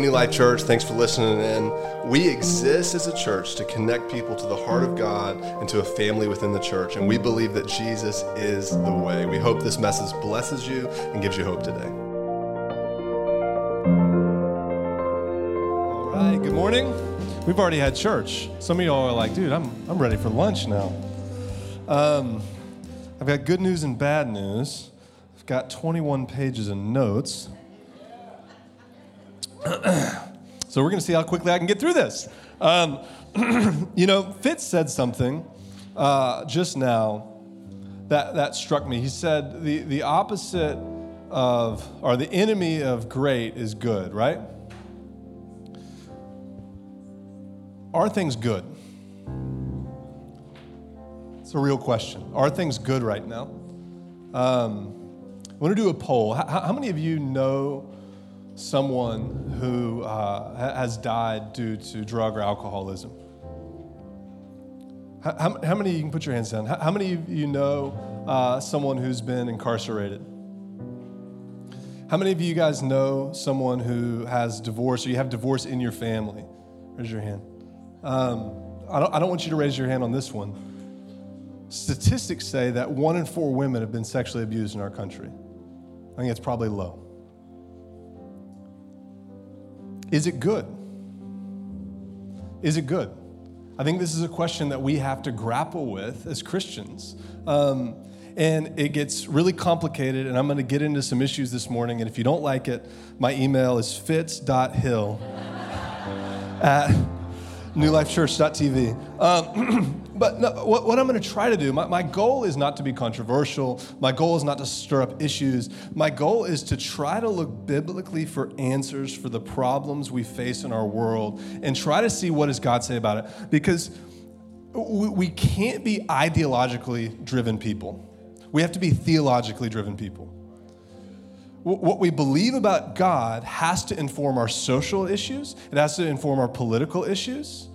New Life Church. Thanks for listening in. We exist as a church to connect people to the heart of God and to a family within the church. And we believe that Jesus is the way. We hope this message blesses you and gives you hope today. All right, good morning. We've already had church. Some of y'all are like, dude, I'm, I'm ready for lunch now. Um, I've got good news and bad news. I've got 21 pages of notes. so we're going to see how quickly I can get through this. Um, you know, Fitz said something uh, just now that, that struck me. He said the, the opposite of, or the enemy of great is good, right? Are things good? It's a real question. Are things good right now? Um, I want to do a poll. How, how many of you know someone who uh, has died due to drug or alcoholism? How, how, many, you can put your hands down, how, how many of you know uh, someone who's been incarcerated? How many of you guys know someone who has divorce or you have divorce in your family? Raise your hand. Um, I, don't, I don't want you to raise your hand on this one. Statistics say that one in four women have been sexually abused in our country. I think it's probably low. Is it good? Is it good? I think this is a question that we have to grapple with as Christians. Um, and it gets really complicated, and I'm going to get into some issues this morning. And if you don't like it, my email is fitz.hill at newlifechurch.tv. Um, but no, what, what, I'm going to try to do, my, my goal is not to be controversial. My goal is not to stir up issues. My goal is to try to look biblically for answers for the problems we face in our world and try to see what does God say about it. Because we, we can't be ideologically driven people. We have to be theologically driven people. What we believe about God has to inform our social issues, it has to inform our political issues.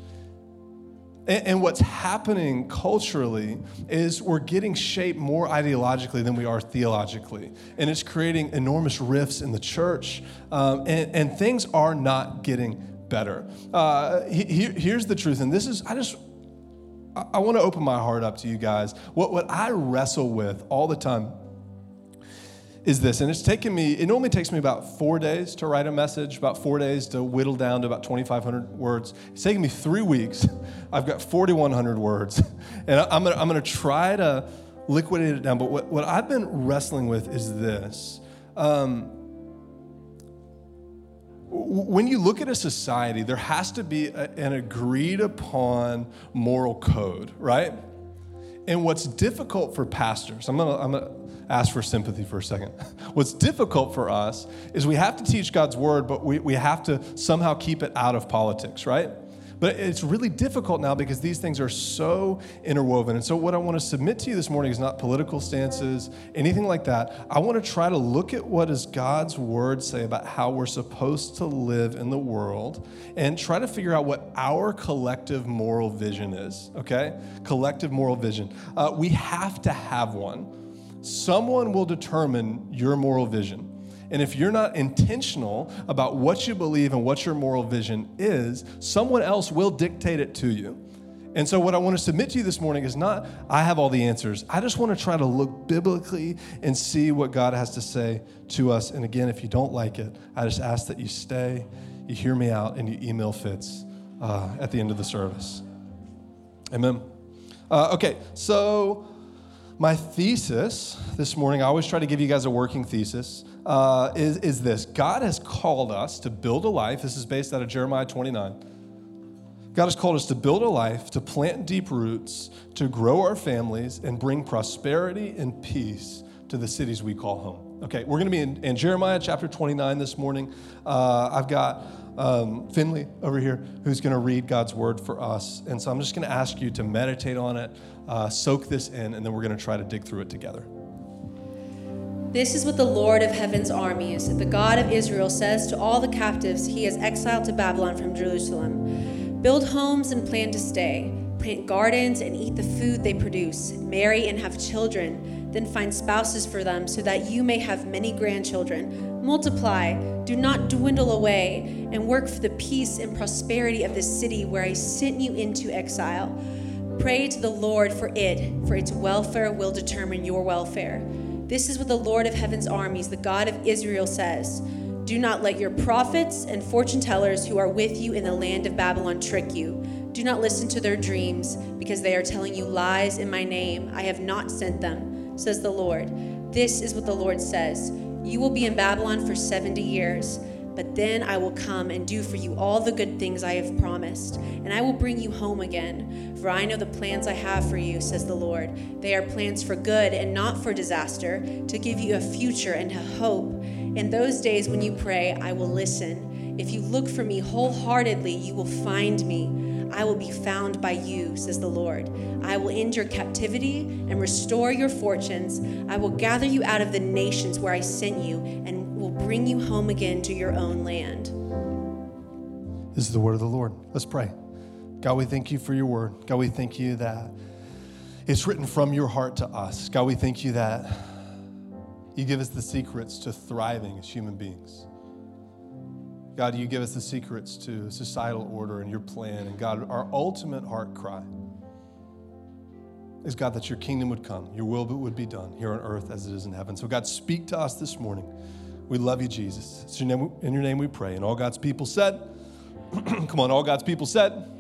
And, what's happening culturally is we're getting shaped more ideologically than we are theologically. And it's creating enormous rifts in the church. Um, and, and, things are not getting better. Uh, he, here's the truth, and this is, I just, I want to open my heart up to you guys. What, what I wrestle with all the time is this, and it's taken me, it normally takes me about four days to write a message, about four days to whittle down to about 2,500 words. It's taken me three weeks. I've got 4,100 words, and I'm gonna, I'm gonna try to liquidate it down. But what, what I've been wrestling with is this. Um, when you look at a society, there has to be a, an agreed upon moral code, right? And what's difficult for pastors, I'm gonna, I'm gonna ask for sympathy for a second. What's difficult for us is we have to teach God's word, but we, we have to somehow keep it out of politics, right? But it's really difficult now because these things are so interwoven. And so, what I want to submit to you this morning is not political stances, anything like that. I want to try to look at what does God's word say about how we're supposed to live in the world and try to figure out what our collective moral vision is, okay? Collective moral vision. Uh, we have to have one someone will determine your moral vision. And if you're not intentional about what you believe and what your moral vision is, someone else will dictate it to you. And so, what I want to submit to you this morning is not, I have all the answers. I just want to try to look biblically and see what God has to say to us. And again, if you don't like it, I just ask that you stay, you hear me out, and you email Fitz uh, at the end of the service. Amen. Uh, okay, so my thesis this morning, I always try to give you guys a working thesis, uh, is, is this God has called us to build a life. This is based out of Jeremiah 29. God has called us to build a life, to plant deep roots, to grow our families, and bring prosperity and peace to the cities we call home. Okay, we're going to be in, in Jeremiah chapter 29 this morning. Uh, I've got um, Finley over here who's going to read God's word for us. And so I'm just going to ask you to meditate on it, uh, soak this in, and then we're going to try to dig through it together. This is what the Lord of heaven's armies, the God of Israel, says to all the captives he has exiled to Babylon from Jerusalem Build homes and plan to stay, plant gardens and eat the food they produce, marry and have children, then find spouses for them so that you may have many grandchildren Multiply, do not dwindle away, and work for the peace and prosperity of the city where I sent you into exile. Pray to the Lord for it, for its welfare will determine your welfare. This is what the Lord of heaven's armies, the God of Israel, says. Do not let your prophets and fortune tellers who are with you in the land of Babylon trick you. Do not listen to their dreams, because they are telling you lies in my name. I have not sent them, says the Lord. This is what the Lord says. You will be in Babylon for 70 years, but then I will come and do for you all the good things I have promised, and I will bring you home again. For I know the plans I have for you, says the Lord. They are plans for good and not for disaster, to give you a future and a hope. In those days when you pray, I will listen. If you look for me wholeheartedly, you will find me. I will be found by you, says the Lord. I will end your captivity and restore your fortunes. I will gather you out of the nations where I sent you and will bring you home again to your own land. This is the word of the Lord. Let's pray. God, we thank you for your word. God, we thank you that it's written from your heart to us. God, we thank you that you give us the secrets to thriving as human beings. God, you give us the secrets to societal order and your plan. And God, our ultimate heart cry is God that your kingdom would come, your will would be done here on earth as it is in heaven. So, God, speak to us this morning. We love you, Jesus. It's your name, in your name we pray. And all God's people said, Come on, all God's people said,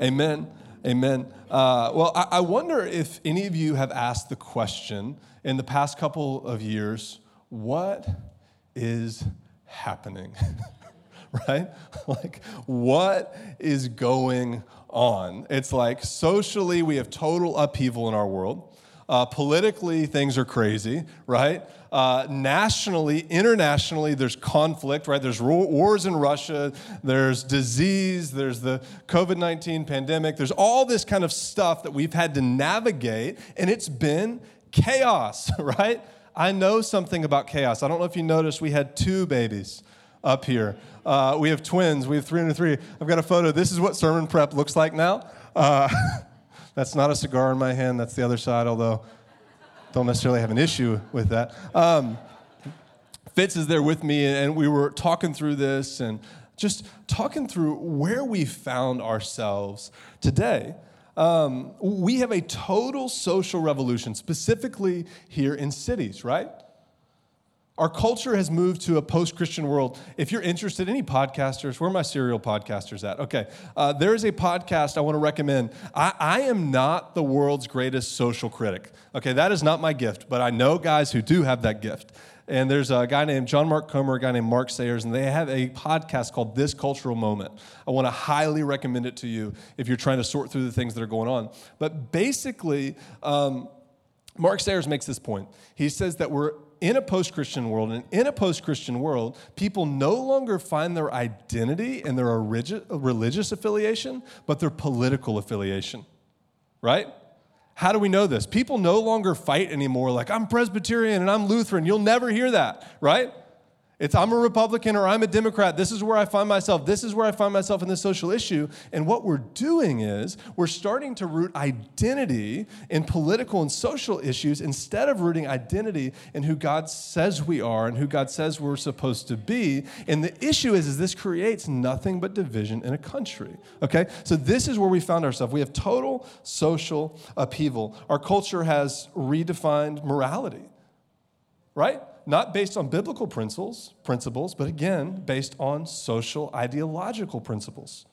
Amen. Amen. Uh, well, I, I wonder if any of you have asked the question in the past couple of years what is happening? right? Like, what is going on? It's like socially, we have total upheaval in our world. Uh, politically, things are crazy, right? Uh, nationally, internationally, there's conflict, right? There's wars in Russia, there's disease, there's the COVID 19 pandemic, there's all this kind of stuff that we've had to navigate, and it's been chaos, right? I know something about chaos. I don't know if you noticed, we had two babies up here. Uh, we have twins. We have three and three. I've got a photo. This is what sermon prep looks like now. Uh, that's not a cigar in my hand. That's the other side, although don't necessarily have an issue with that. Um, Fitz is there with me, and we were talking through this and just talking through where we found ourselves today. Um, we have a total social revolution, specifically here in cities, right? Our culture has moved to a post Christian world. If you're interested, any podcasters, where are my serial podcasters at? Okay, uh, there is a podcast I want to recommend. I, I am not the world's greatest social critic. Okay, that is not my gift, but I know guys who do have that gift. And there's a guy named John Mark Comer, a guy named Mark Sayers, and they have a podcast called This Cultural Moment. I want to highly recommend it to you if you're trying to sort through the things that are going on. But basically, um, Mark Sayers makes this point. He says that we're in a post Christian world, and in a post Christian world, people no longer find their identity in their religious affiliation, but their political affiliation, right? How do we know this? People no longer fight anymore like, I'm Presbyterian and I'm Lutheran. You'll never hear that, right? It's I'm a Republican or I'm a Democrat. This is where I find myself. This is where I find myself in this social issue. And what we're doing is we're starting to root identity in political and social issues instead of rooting identity in who God says we are and who God says we're supposed to be. And the issue is, is this creates nothing but division in a country. Okay? So this is where we found ourselves. We have total social upheaval. Our culture has redefined morality. Right? Not based on biblical principles, principles, but again, based on social ideological principles.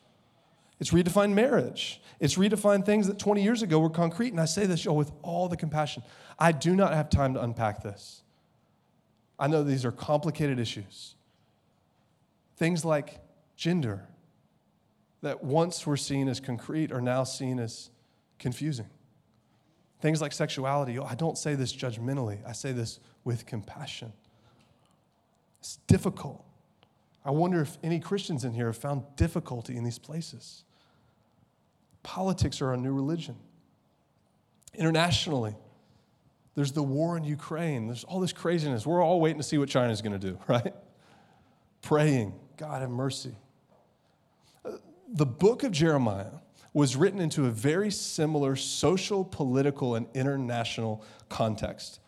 It's redefined marriage. It's redefined things that 20 years ago were concrete. And I say this, y'all, with all the compassion. I do not have time to unpack this. I know these are complicated issues. Things like gender, that once were seen as concrete, are now seen as confusing. Things like sexuality, I don't say this judgmentally, I say this with compassion. It's difficult. I wonder if any Christians in here have found difficulty in these places. Politics are a new religion. Internationally, there's the war in Ukraine. There's all this craziness. We're all waiting to see what China's going to do, right? Praying, God have mercy. Uh, the book of Jeremiah was written into a very similar social, political, and international context.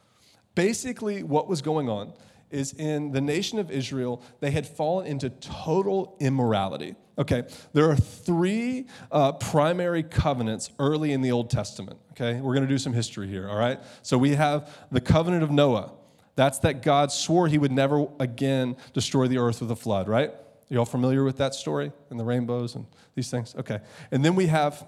Basically, what was going on is in the nation of Israel, they had fallen into total immorality. Okay, there are three uh, primary covenants early in the Old Testament. Okay, we're going to do some history here, all right? So we have the covenant of Noah. That's that God swore he would never again destroy the earth with a flood, right? You all familiar with that story and the rainbows and these things? Okay. And then we have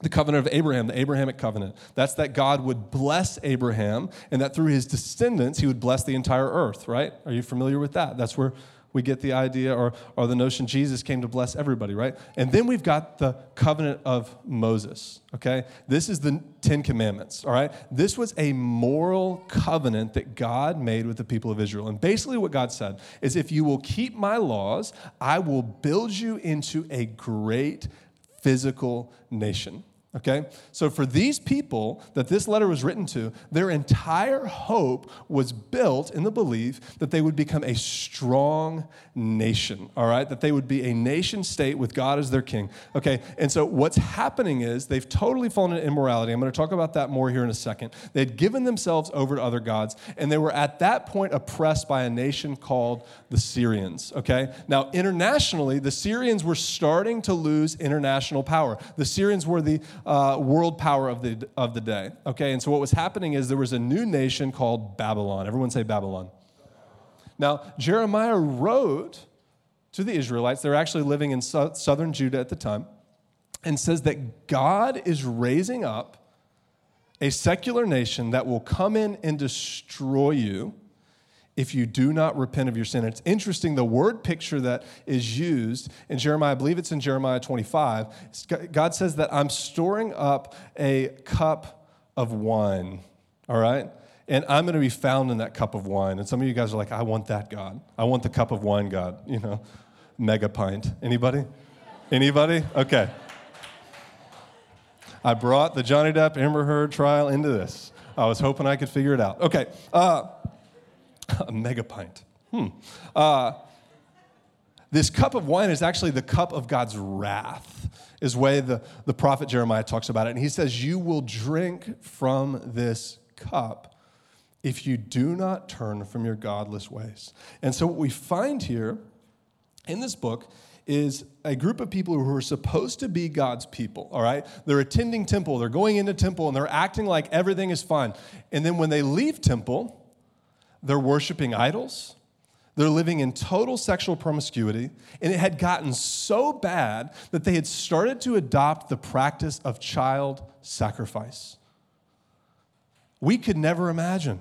the covenant of Abraham, the Abrahamic covenant. That's that God would bless Abraham and that through his descendants he would bless the entire earth, right? Are you familiar with that? That's where we get the idea or, or the notion Jesus came to bless everybody, right? And then we've got the covenant of Moses, okay? This is the Ten Commandments, all right? This was a moral covenant that God made with the people of Israel. And basically, what God said is if you will keep my laws, I will build you into a great physical nation. Okay? So, for these people that this letter was written to, their entire hope was built in the belief that they would become a strong nation, all right? That they would be a nation state with God as their king. Okay? And so, what's happening is they've totally fallen into immorality. I'm going to talk about that more here in a second. They'd given themselves over to other gods, and they were at that point oppressed by a nation called the Syrians. Okay? Now, internationally, the Syrians were starting to lose international power. The Syrians were the uh, world power of the, of the day. Okay, and so what was happening is there was a new nation called Babylon. Everyone say Babylon. Now, Jeremiah wrote to the Israelites, they're actually living in so- southern Judah at the time, and says that God is raising up a secular nation that will come in and destroy you if you do not repent of your sin. It's interesting, the word picture that is used in Jeremiah, I believe it's in Jeremiah 25. God says that I'm storing up a cup of wine, all right? And I'm going to be found in that cup of wine. And some of you guys are like, I want that God. I want the cup of wine God, you know, mega pint. Anybody? Anybody? Okay. I brought the Johnny Depp Amber Heard trial into this. I was hoping I could figure it out. Okay. Uh, a mega pint. Hmm. Uh, this cup of wine is actually the cup of God's wrath, is way the, the prophet Jeremiah talks about it. And he says, You will drink from this cup if you do not turn from your godless ways. And so, what we find here in this book is a group of people who are supposed to be God's people, all right? They're attending temple, they're going into temple, and they're acting like everything is fine. And then when they leave temple, they're worshiping idols. They're living in total sexual promiscuity, and it had gotten so bad that they had started to adopt the practice of child sacrifice. We could never imagine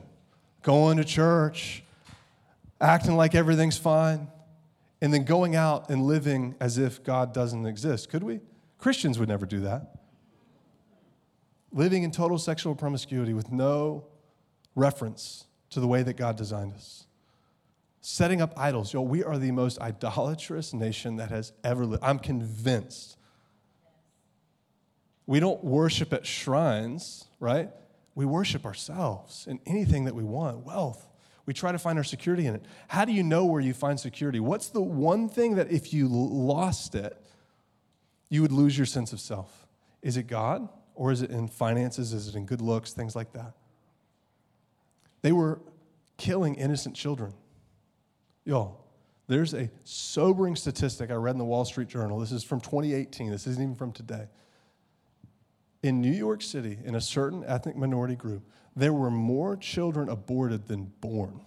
going to church, acting like everything's fine, and then going out and living as if God doesn't exist. Could we? Christians would never do that. Living in total sexual promiscuity with no reference to the way that God designed us. Setting up idols. Yo, we are the most idolatrous nation that has ever lived. I'm convinced. We don't worship at shrines, right? We worship ourselves in anything that we want wealth. We try to find our security in it. How do you know where you find security? What's the one thing that if you lost it, you would lose your sense of self? Is it God or is it in finances? Is it in good looks? Things like that. They were killing innocent children. Y'all, there's a sobering statistic I read in the Wall Street Journal. This is from 2018, this isn't even from today. In New York City, in a certain ethnic minority group, there were more children aborted than born.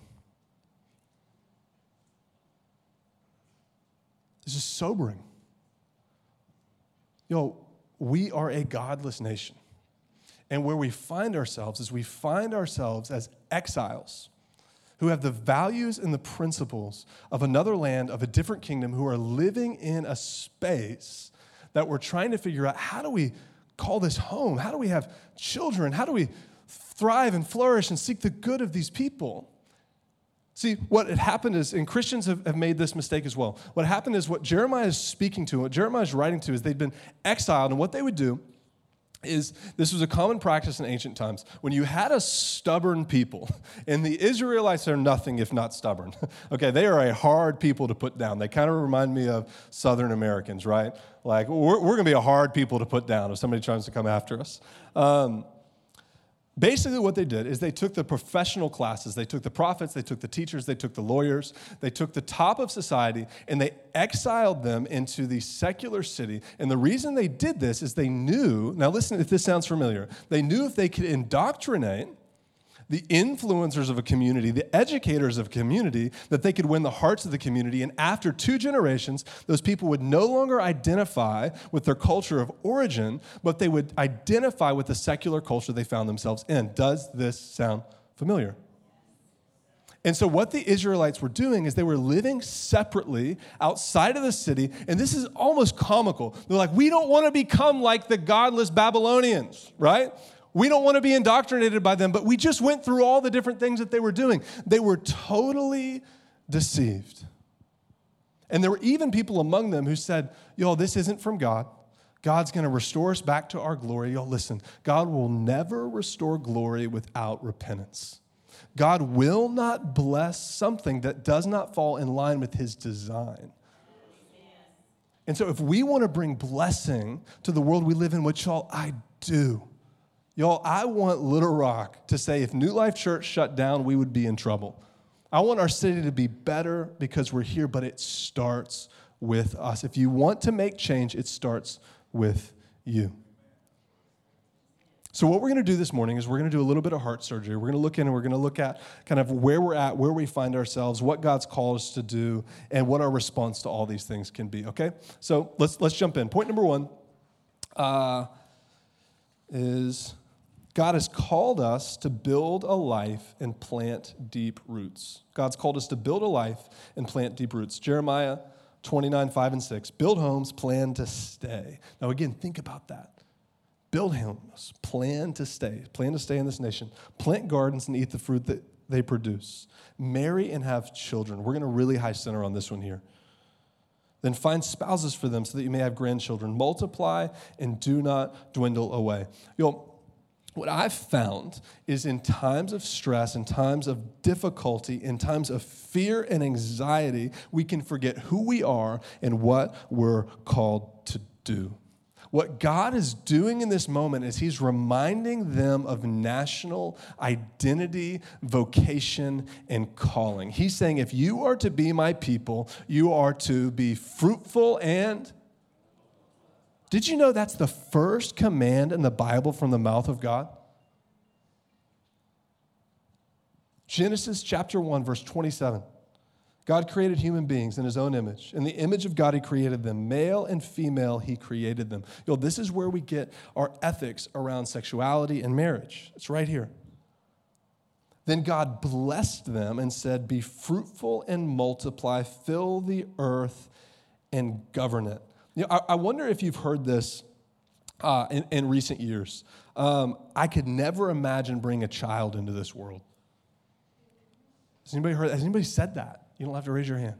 This is sobering. Yo, we are a godless nation. And where we find ourselves is we find ourselves as exiles who have the values and the principles of another land, of a different kingdom, who are living in a space that we're trying to figure out how do we call this home? How do we have children? How do we thrive and flourish and seek the good of these people? See, what had happened is, and Christians have, have made this mistake as well. What happened is what Jeremiah is speaking to, what Jeremiah is writing to, is they'd been exiled, and what they would do is this was a common practice in ancient times. When you had a stubborn people, and the Israelites are nothing if not stubborn. okay, they are a hard people to put down. They kind of remind me of Southern Americans, right? Like, we're, we're going to be a hard people to put down if somebody tries to come after us. Um, Basically, what they did is they took the professional classes, they took the prophets, they took the teachers, they took the lawyers, they took the top of society, and they exiled them into the secular city. And the reason they did this is they knew now, listen if this sounds familiar, they knew if they could indoctrinate the influencers of a community, the educators of a community, that they could win the hearts of the community. And after two generations, those people would no longer identify with their culture of origin, but they would identify with the secular culture they found themselves in. Does this sound familiar? And so, what the Israelites were doing is they were living separately outside of the city. And this is almost comical. They're like, we don't want to become like the godless Babylonians, right? We don't want to be indoctrinated by them, but we just went through all the different things that they were doing. They were totally deceived. And there were even people among them who said, Yo, this isn't from God. God's going to restore us back to our glory. Y'all, listen, God will never restore glory without repentance. God will not bless something that does not fall in line with his design. And so, if we want to bring blessing to the world we live in, which y'all, I do, Y'all, I want Little Rock to say if New Life Church shut down, we would be in trouble. I want our city to be better because we're here, but it starts with us. If you want to make change, it starts with you. So, what we're going to do this morning is we're going to do a little bit of heart surgery. We're going to look in and we're going to look at kind of where we're at, where we find ourselves, what God's called us to do, and what our response to all these things can be. Okay? So, let's, let's jump in. Point number one uh, is God has called us to build a life and plant deep roots. God's called us to build a life and plant deep roots. Jeremiah 29, 5 and 6. Build homes, plan to stay. Now, again, think about that. Build homes, plan to stay, plan to stay in this nation. Plant gardens and eat the fruit that they produce. Marry and have children. We're going to really high center on this one here. Then find spouses for them so that you may have grandchildren. Multiply and do not dwindle away. You know, what I've found is in times of stress, in times of difficulty, in times of fear and anxiety, we can forget who we are and what we're called to do. What God is doing in this moment is He's reminding them of national identity, vocation, and calling. He's saying, if you are to be my people, you are to be fruitful and did you know that's the first command in the Bible from the mouth of God? Genesis chapter 1, verse 27. God created human beings in his own image. In the image of God, he created them. Male and female, he created them. Yo, this is where we get our ethics around sexuality and marriage. It's right here. Then God blessed them and said, Be fruitful and multiply, fill the earth and govern it. You know, I, I wonder if you've heard this uh, in, in, recent years. Um, I could never imagine bringing a child into this world. Has anybody heard? Has anybody said that? You don't have to raise your hand.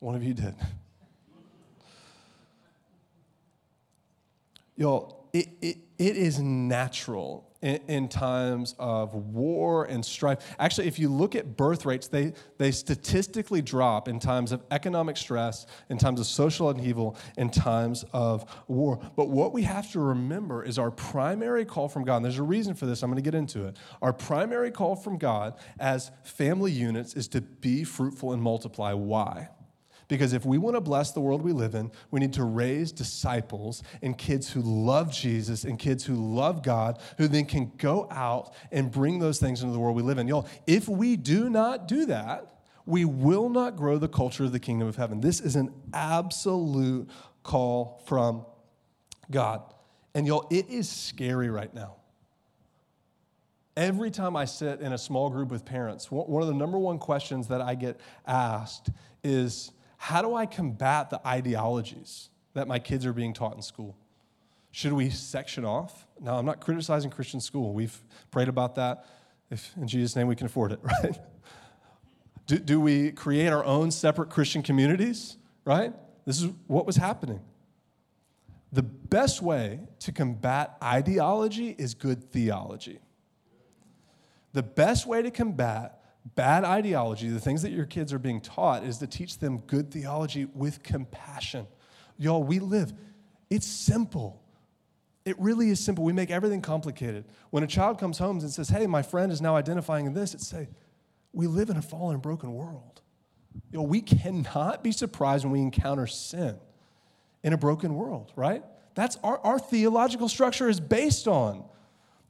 One of you did. Y'all, it, it, it is natural in, in, times of war and strife. Actually, if you look at birth rates, they, they statistically drop in times of economic stress, in times of social upheaval, in times of war. But what we have to remember is our primary call from God, and there's a reason for this, I'm going to get into it. Our primary call from God as family units is to be fruitful and multiply. Why? Because if we want to bless the world we live in, we need to raise disciples and kids who love Jesus and kids who love God, who then can go out and bring those things into the world we live in. Y'all, if we do not do that, we will not grow the culture of the kingdom of heaven. This is an absolute call from God. And y'all, it is scary right now. Every time I sit in a small group with parents, one of the number one questions that I get asked is, how do I combat the ideologies that my kids are being taught in school? Should we section off? Now, I'm not criticizing Christian school. We've prayed about that. If in Jesus' name we can afford it, right? Do, do we create our own separate Christian communities, right? This is what was happening. The best way to combat ideology is good theology. The best way to combat bad ideology, the things that your kids are being taught, is to teach them good theology with compassion. Y'all, we live, it's simple. It really is simple. We make everything complicated. When a child comes home and says, Hey, my friend is now identifying in this, it's say, We live in a fallen broken world. You know, we cannot be surprised when we encounter sin in a broken world, right? That's our, our theological structure is based on.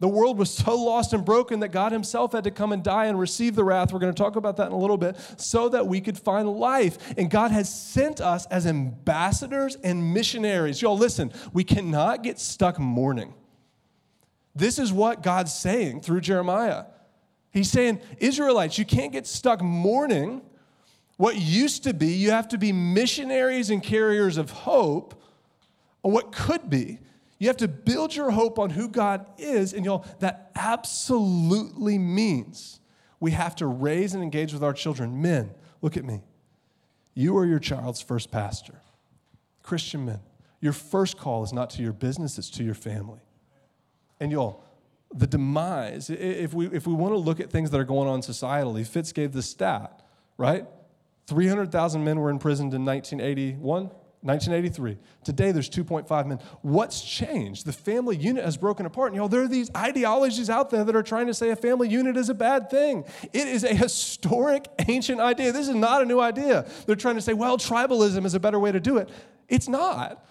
The world was so lost and broken that God Himself had to come and die and receive the wrath. We're going to talk about that in a little bit, so that we could find life. And God has sent us as ambassadors and missionaries. Y'all, listen, we cannot get stuck mourning. This is what God's saying through Jeremiah. He's saying, Israelites, you can't get stuck mourning what used to be. You have to be missionaries and carriers of hope on what could be. You have to build your hope on who God is, and y'all, that absolutely means we have to raise and engage with our children. Men, look at me. You are your child's first pastor. Christian men, your first call is not to your business, it's to your family. And y'all, the demise, if we, if we want to look at things that are going on societally, Fitz gave the stat, right? 300,000 men were imprisoned in 1981. 1983. Today, there's 2.5 men. What's changed? The family unit has broken apart. And, you know, there are these ideologies out there that are trying to say a family unit is a bad thing. It is a historic, ancient idea. This is not a new idea. They're trying to say, well, tribalism is a better way to do it. It's not.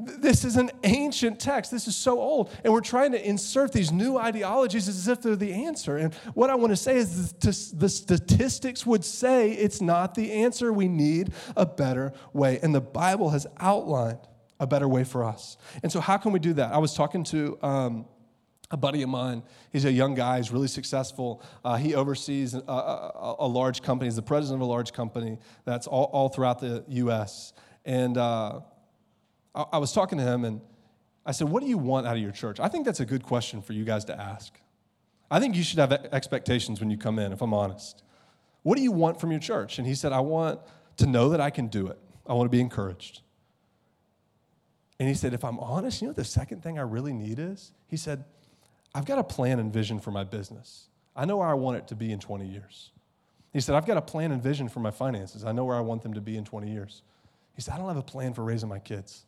This is an ancient text. This is so old. And we're trying to insert these new ideologies as if they're the answer. And what I want to say is the statistics would say it's not the answer. We need a better way. And the Bible has outlined a better way for us. And so, how can we do that? I was talking to um, a buddy of mine. He's a young guy, he's really successful. Uh, he oversees a, a, a, large company, he's the president of a large company that's all, all throughout the US. And uh, I was talking to him and I said, What do you want out of your church? I think that's a good question for you guys to ask. I think you should have expectations when you come in, if I'm honest. What do you want from your church? And he said, I want to know that I can do it. I want to be encouraged. And he said, If I'm honest, you know the second thing I really need is? He said, I've got a plan and vision for my business. I know where I want it to be in 20 years. He said, I've got a plan and vision for my finances. I know where I want them to be in 20 years. He said, I don't have a plan for raising my kids.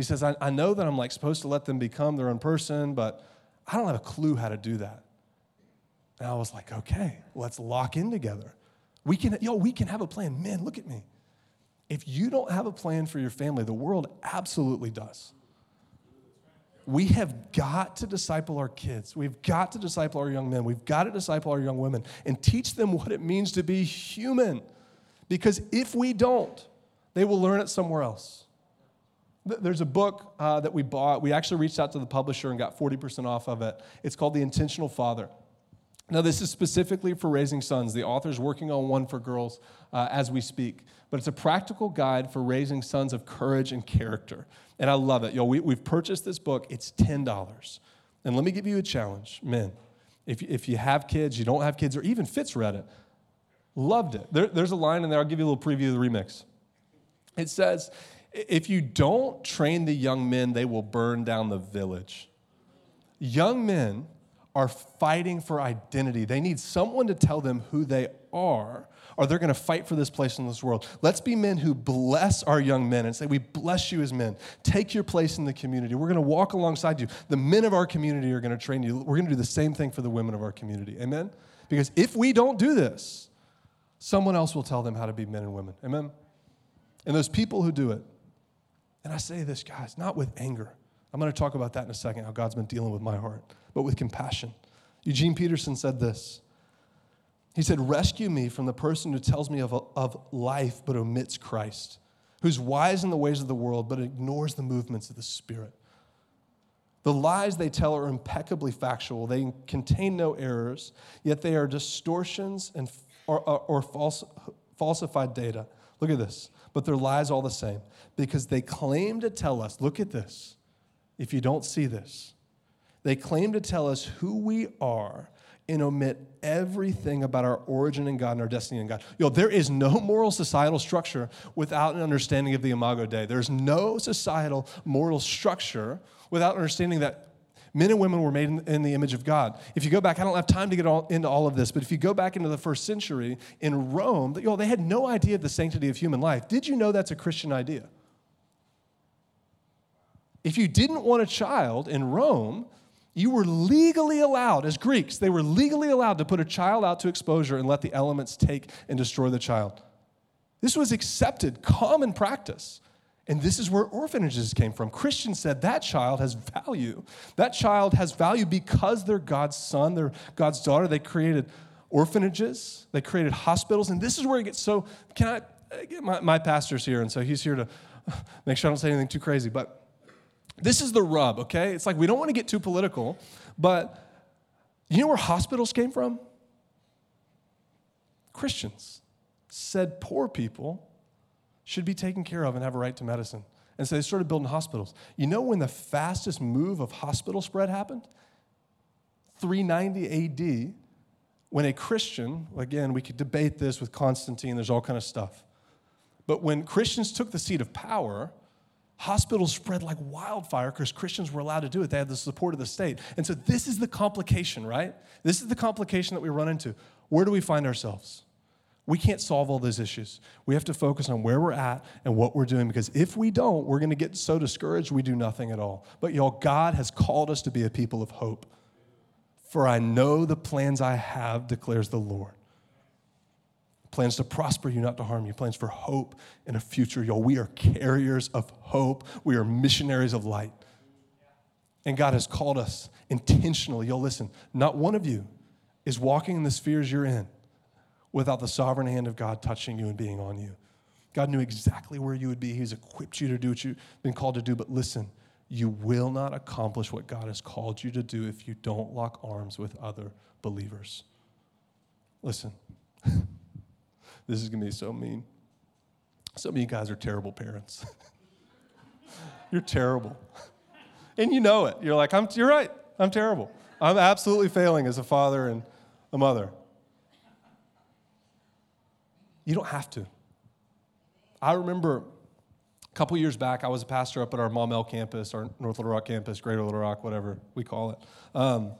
He says, I, I know that I'm like supposed to let them become their own person, but I don't have a clue how to do that. And I was like, okay, let's lock in together. We can, yo, we can have a plan. Man, look at me. If you don't have a plan for your family, the world absolutely does. We have got to disciple our kids. We've got to disciple our young men. We've got to disciple our young women and teach them what it means to be human. Because if we don't, they will learn it somewhere else. There's a book uh, that we bought. We actually reached out to the publisher and got 40% off of it. It's called The Intentional Father. Now, this is specifically for raising sons. The author's working on one for girls uh, as we speak. But it's a practical guide for raising sons of courage and character. And I love it. Yo, we, we've purchased this book, it's $10. And let me give you a challenge, men. If, if you have kids, you don't have kids, or even Fitz read it, loved it. There, there's a line in there, I'll give you a little preview of the remix. It says, if you don't train the young men, they will burn down the village. Young men are fighting for identity. They need someone to tell them who they are, or they're going to fight for this place in this world. Let's be men who bless our young men and say, We bless you as men. Take your place in the community. We're going to walk alongside you. The men of our community are going to train you. We're going to do the same thing for the women of our community. Amen? Because if we don't do this, someone else will tell them how to be men and women. Amen? And those people who do it, and I say this, guys, not with anger. I'm going to talk about that in a second, how God's been dealing with my heart, but with compassion. Eugene Peterson said this. He said, Rescue me from the person who tells me of, of life but omits Christ, who's wise in the ways of the world but ignores the movements of the Spirit. The lies they tell are impeccably factual. They contain no errors, yet they are distortions and, or, or, or false, falsified data. Look at this but they're lies all the same because they claim to tell us look at this, if you don't see this, they claim to tell us who we are and omit everything about our origin in God and our destiny in God. Yo, there is no moral societal structure without an understanding of the Imago Dei. There's no societal moral structure without understanding that Men and women were made in, in, the image of God. If you go back, I don't have time to get all, into all of this, but if you go back into the first century in Rome, you know, they had no idea of the sanctity of human life. Did you know that's a Christian idea? If you didn't want a child in Rome, you were legally allowed, as Greeks, they were legally allowed to put a child out to exposure and let the elements take and destroy the child. This was accepted, common practice. And this is where orphanages came from. Christians said that child has value. That child has value because they're God's son, they're God's daughter. They created orphanages, they created hospitals. And this is where it gets so. Can I? Uh, my, my pastor's here, and so he's here to make sure I don't say anything too crazy. But this is the rub, okay? It's like we don't want to get too political, but you know where hospitals came from? Christians said poor people should be taken care of and have a right to medicine. And so they started building hospitals. You know when the fastest move of hospital spread happened? 390 AD, when a Christian, again, we could debate this with Constantine, there's all kind of stuff. But when Christians took the seat of power, hospitals spread like wildfire because Christians were allowed to do it. They had the support of the state. And so this is the complication, right? This is the complication that we run into. Where do we find ourselves? We can't solve all those issues. We have to focus on where we're at and what we're doing because if we don't, we're going to get so discouraged we do nothing at all. But y'all, God has called us to be a people of hope. For I know the plans I have, declares the Lord. Plans to prosper you, not to harm you. Plans for hope and a future. Y'all, we are carriers of hope. We are missionaries of light. And God has called us intentionally. Y'all, listen, not one of you is walking in the spheres you're in without the sovereign hand of God touching you and being on you. God knew exactly where you would be. He's equipped you to do what you've been called to do. But listen, you will not accomplish what God has called you to do if you don't lock arms with other believers. Listen, this is going to be so mean. Some of you guys are terrible parents. you're terrible. And you know it. You're like, I'm, you're right. I'm terrible. I'm absolutely failing as a father and a mother. You don't have to. I remember a couple years back, I was a pastor up at our Maumelle campus, our North Little Rock campus, Greater Little Rock, whatever we call it. Um,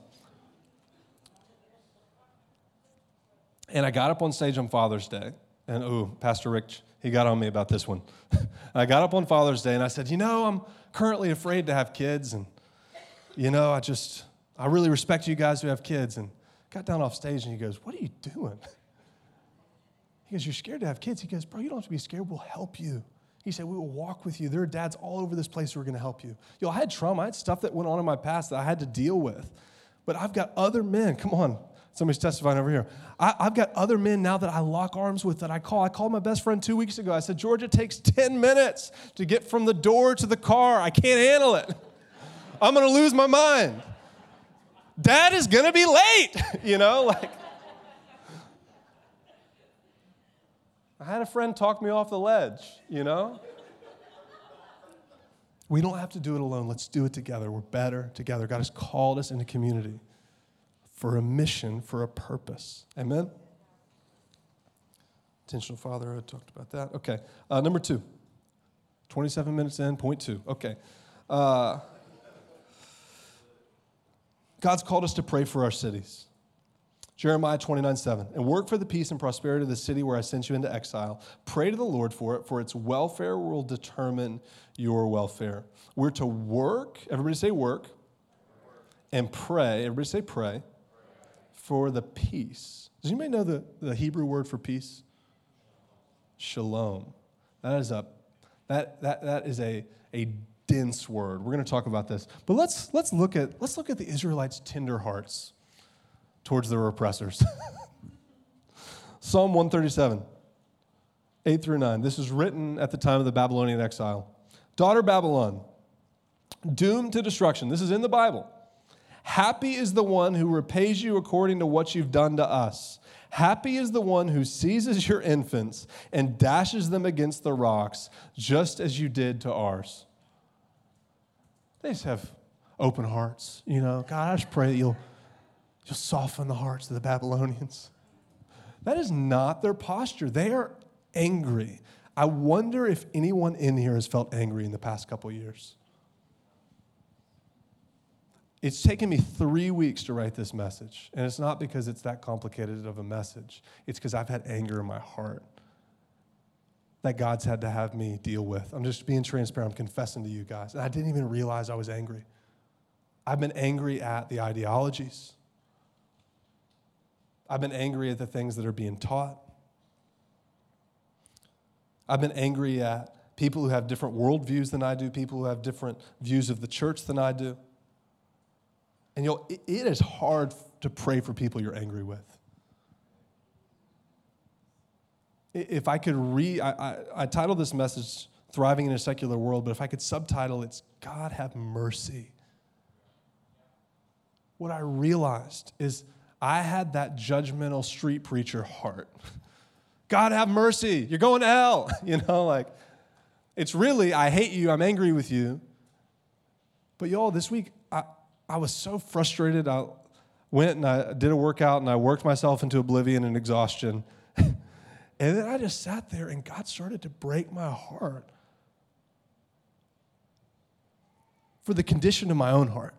and I got up on stage on Father's Day, and oh, Pastor Rick, he got on me about this one. I got up on Father's Day and I said, You know, I'm currently afraid to have kids, and, you know, I just, I really respect you guys who have kids. And got down off stage and he goes, What are you doing? He goes, You're scared to have kids? He goes, Bro, you don't have to be scared. We'll help you. He said, We will walk with you. There are dads all over this place who are going to help you. Yo, I had trauma. I had stuff that went on in my past that I had to deal with. But I've got other men. Come on. Somebody's testifying over here. I, have got other men now that I lock arms with that I call. I called my best friend two weeks ago. I said, Georgia, takes 10 minutes to get from the door to the car. I can't handle it. I'm going to lose my mind. Dad is going to be late, you know, like. I had a friend talk me off the ledge, you know? We don't have to do it alone. Let's do it together. We're better together. God has called us into community for a mission, for a purpose. Amen? Intentional fatherhood, talked about that. Okay. Uh, number two, 27 minutes in, point two. Okay. Uh, God's called us to pray for our cities. Jeremiah 29, 7. And work for the peace and prosperity of the city where I sent you into exile. Pray to the Lord for it, for its welfare will determine your welfare. We're to work, everybody say work, and pray. Everybody say pray for the peace. Does anybody know the, the Hebrew word for peace? Shalom. That is a that that that is a, a dense word. We're going to talk about this. But let's let's look at let's look at the Israelites' tender hearts towards their oppressors. Psalm 137, 8 through 9. This is written at the time of the Babylonian exile. Daughter Babylon, doomed to destruction. This is in the Bible. Happy is the one who repays you according to what you've done to us. Happy is the one who seizes your infants and dashes them against the rocks, just as you did to ours. They just have open hearts, you know. God, I just pray that you'll You'll soften the hearts of the Babylonians. That is not their posture. They are angry. I wonder if anyone in here has felt angry in the past couple years. It's taken me three weeks to write this message, and it's not because it's that complicated of a message. It's because I've had anger in my heart. that God's had to have me deal with. I'm just being transparent. I'm confessing to you guys. And I didn't even realize I was angry. I've been angry at the ideologies. I've been angry at the things that are being taught. I've been angry at people who have different worldviews than I do, people who have different views of the church than I do. And you know, it, it is hard to pray for people you're angry with. If I could re, I, I, I titled this message Thriving in a Secular World, but if I could subtitle it's God have mercy. What I realized is I had that judgmental street preacher heart. God have mercy, you're going to hell. You know, like, it's really, I hate you, I'm angry with you. But y'all, this week, I, I was so frustrated. I went and I did a workout and I worked myself into oblivion and exhaustion. And then I just sat there and God started to break my heart for the condition of my own heart.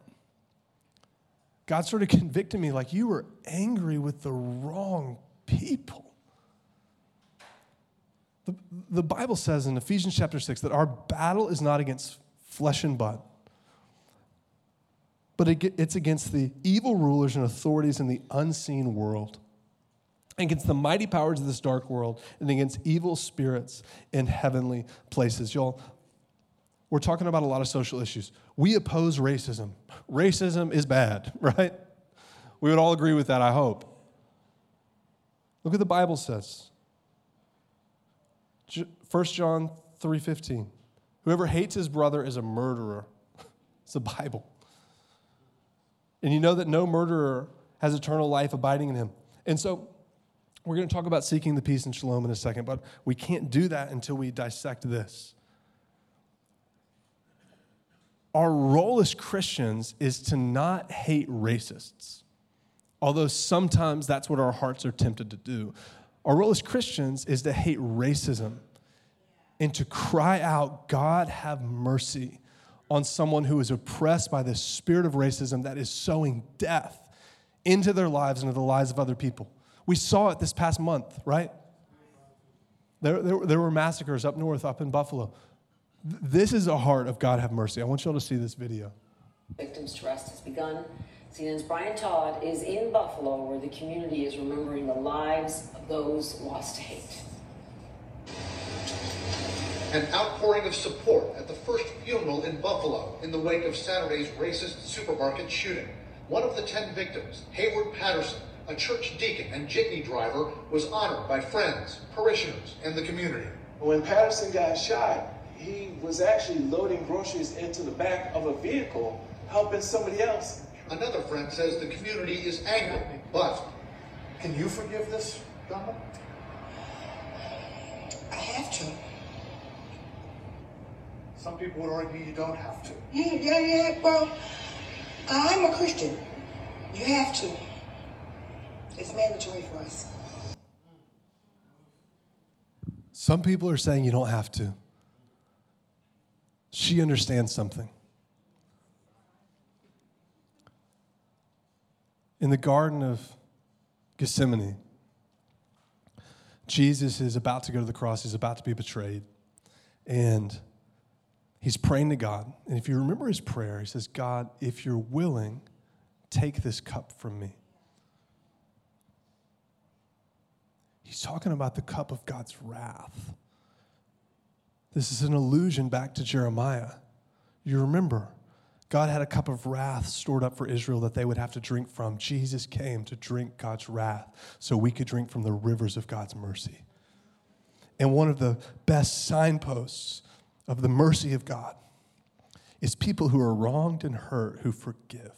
God sort of convicted me like you were angry with the wrong people. The, the Bible says in Ephesians chapter 6 that our battle is not against flesh and blood, but it's against the evil rulers and authorities in the unseen world against the mighty powers of this dark world and against evil spirits in heavenly places. Y'all, we're talking about a lot of social issues. We oppose racism. Racism is bad, right? We would all agree with that, I hope. Look what the Bible says. 1 John 3:15. Whoever hates his brother is a murderer. it's the Bible. And you know that no murderer has eternal life abiding in him. And so we're going to talk about seeking the peace and shalom in a second, but we can't do that until we dissect this. Our role as Christians is to not hate racists, although sometimes that's what our hearts are tempted to do. Our role as Christians is to hate racism and to cry out, God, have mercy on someone who is oppressed by the spirit of racism that is sowing death into their lives and into the lives of other people. We saw it this past month, right? There, there, there were massacres up north, up in Buffalo. This is a heart of God have mercy. I want you all to see this video. Victims Trust has begun. CNN's Brian Todd is in Buffalo, where the community is remembering the lives of those lost to hate. An outpouring of support at the first funeral in Buffalo in the wake of Saturday's racist supermarket shooting. One of the 10 victims, Heyward Patterson, a church deacon and jitney driver, was honored by friends, parishioners, and the community. When Patterson got shot, he was actually loading groceries into the back of a vehicle, helping somebody else. Another friend says the community is angry, but can you forgive this, Donald? I have to. Some people would argue you don't have to. Yeah, yeah, yeah. Well, I'm a Christian. You have to. It's mandatory for us. Some people are saying you don't have to. She understands something. In the Garden of Gethsemane, Jesus is about to go to the cross, he's about to be betrayed. And he's praying to God. And if you remember his prayer, he says, God, if you're willing, take this cup from me. He's talking about the cup of God's wrath. This is an allusion back to Jeremiah. You remember, God had a cup of wrath stored up for Israel that they would have to drink from. Jesus came to drink God's wrath so we could drink from the rivers of God's mercy. And one of the best signposts of the mercy of God is people who are wronged and hurt who forgive.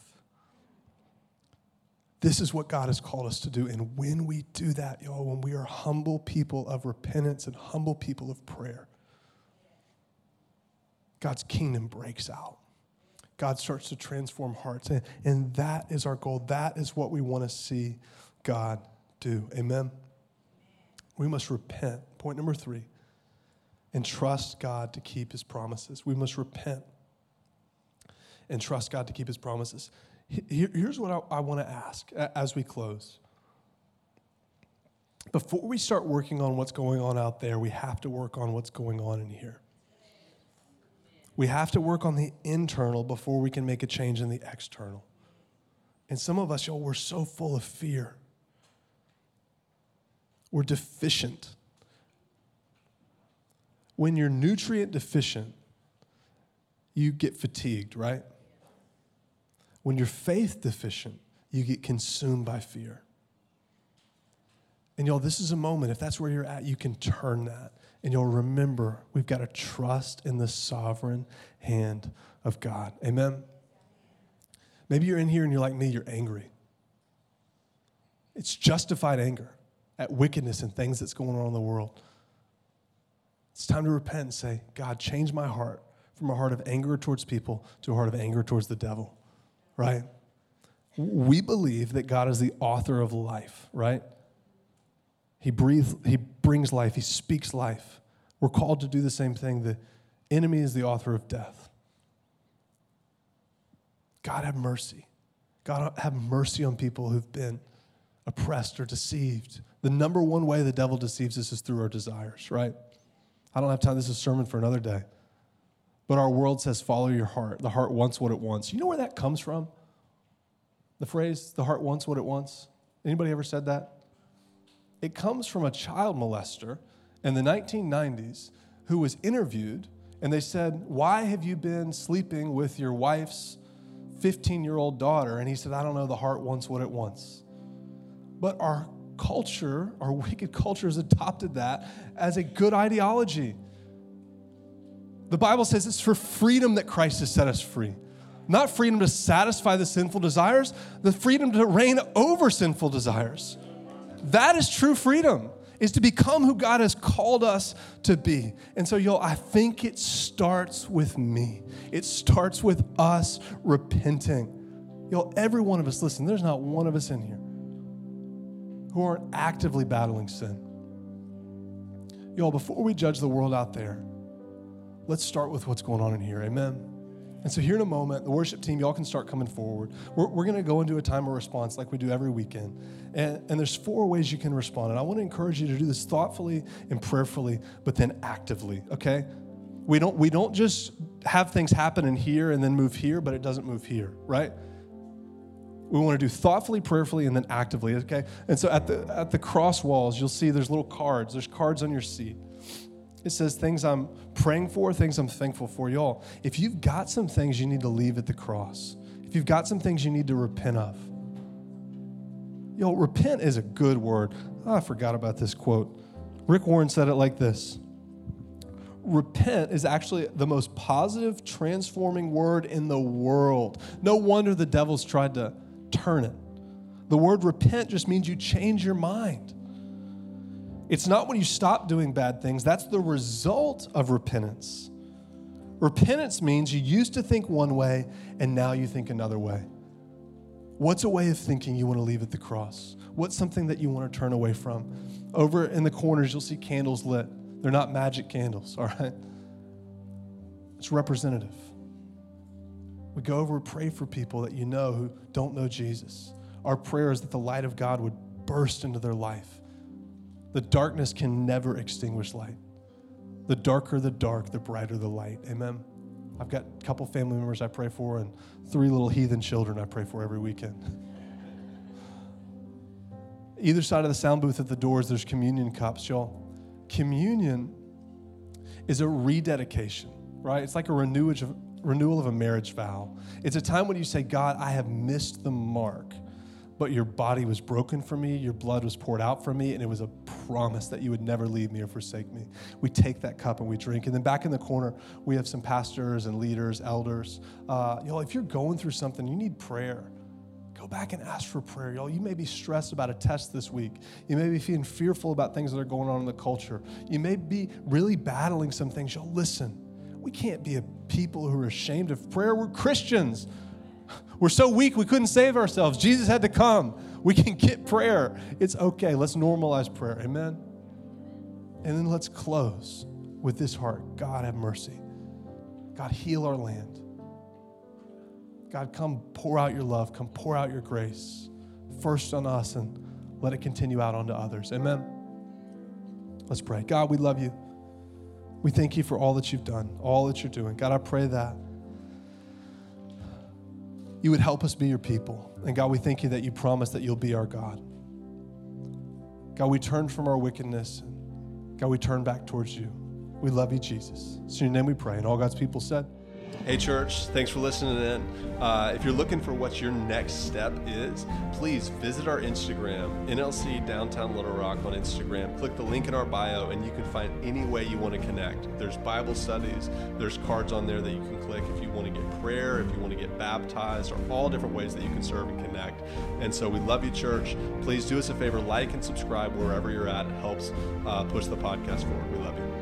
This is what God has called us to do. And when we do that, y'all, when we are humble people of repentance and humble people of prayer, God's kingdom breaks out. God starts to transform hearts. And, and that is our goal. That is what we want to see God do. Amen. We must repent. Point number three and trust God to keep his promises. We must repent and trust God to keep his promises. Here's what I, I want to ask as we close. before we start working on what's going on out there, we have to work on what's going on in here. We have to work on the internal before we can make a change in the external. And some of us, y'all, we're so full of fear. We're deficient. When you're nutrient deficient, you get fatigued, right? When you're faith deficient, you get consumed by fear. And y'all, this is a moment, if that's where you're at, you can turn that. And you'll remember we've got to trust in the sovereign hand of God. Amen? Maybe you're in here and you're like me, you're angry. It's justified anger at wickedness and things that's going on in the world. It's time to repent and say, God, change my heart from a heart of anger towards people to a heart of anger towards the devil, right? We believe that God is the author of life, right? He breathes, he brings life, he speaks life. We're called to do the same thing. The enemy is the author of death. God have mercy. God have mercy on people who've been oppressed or deceived. The number one way the devil deceives us is through our desires, right? I don't have time. This is a sermon for another day. But our world says, follow your heart. The heart wants what it wants. You know where that comes from? The phrase, the heart wants what it wants. Anybody ever said that? It comes from a child molester in the 1990s who was interviewed, and they said, Why have you been sleeping with your wife's 15 year old daughter? And he said, I don't know, the heart wants what it wants. But our culture, our wicked culture, has adopted that as a good ideology. The Bible says it's for freedom that Christ has set us free. Not freedom to satisfy the sinful desires, the freedom to reign over sinful desires. That is true freedom, is to become who God has called us to be. And so, y'all, I think it starts with me. It starts with us repenting. Y'all, every one of us, listen, there's not one of us in here who aren't actively battling sin. Y'all, before we judge the world out there, let's start with what's going on in here. Amen. And so, here in a moment, the worship team, y'all can start coming forward. We're, we're going to go into a time of response like we do every weekend. And, and there's four ways you can respond. And I want to encourage you to do this thoughtfully and prayerfully, but then actively, okay? We don't, we don't just have things happen in here and then move here, but it doesn't move here, right? We want to do thoughtfully, prayerfully, and then actively, okay? And so at the, at the cross walls, you'll see there's little cards. There's cards on your seat. It says things I'm praying for, things I'm thankful for. Y'all, if you've got some things you need to leave at the cross, if you've got some things you need to repent of, y'all, repent is a good word. Oh, I forgot about this quote. Rick Warren said it like this Repent is actually the most positive, transforming word in the world. No wonder the devil's tried to turn it. The word repent just means you change your mind. It's not when you stop doing bad things, that's the result of repentance. Repentance means you used to think one way and now you think another way. What's a way of thinking you want to leave at the cross? What's something that you want to turn away from? Over in the corners, you'll see candles lit. They're not magic candles, all right? It's representative. We go over and pray for people that you know who don't know Jesus. Our prayer is that the light of God would burst into their life the darkness can never extinguish light. The darker the dark, the brighter the light. Amen. I've got a couple family members I pray for and three little heathen children I pray for every weekend. Either side of the sound booth at the doors, there's communion cups, y'all. Communion is a rededication, right? It's like a renewal of, renewal of a marriage vow. It's a time when you say, God, I have missed the mark but your body was broken for me, your blood was poured out for me, and it was a promise that you would never leave me or forsake me. We take that cup and we drink. And then back in the corner, we have some pastors and leaders, elders. Uh, y'all, if you're going through something, you need prayer. Go back and ask for prayer. Y'all, you may be stressed about a test this week. You may be feeling fearful about things that are going on in the culture. You may be really battling some things. Y'all, listen. We can't be a people who are ashamed of prayer. We're Christians. We're so weak we couldn't save ourselves. Jesus had to come. We can get prayer. It's okay. Let's normalize prayer. Amen. And then let's close with this heart God, have mercy. God, heal our land. God, come pour out your love. Come pour out your grace first on us and let it continue out onto others. Amen. Let's pray. God, we love you. We thank you for all that you've done, all that you're doing. God, I pray that you would help us be your people. And God, we thank you that you promise that you'll be our God. God, we turn from our wickedness. God, we turn back towards you. We love you, Jesus. It's in your name we pray. And all God's people said, Hey, church, thanks for listening in. Uh, if you're looking for what your next step is, please visit our Instagram, NLC Downtown Little Rock on Instagram. Click the link in our bio, and you can find any way you want to connect. There's Bible studies, there's cards on there that you can click if you want to get prayer, if you want to get baptized, or all different ways that you can serve and connect. And so we love you, church. Please do us a favor, like and subscribe wherever you're at. It helps uh, push the podcast forward. We love you.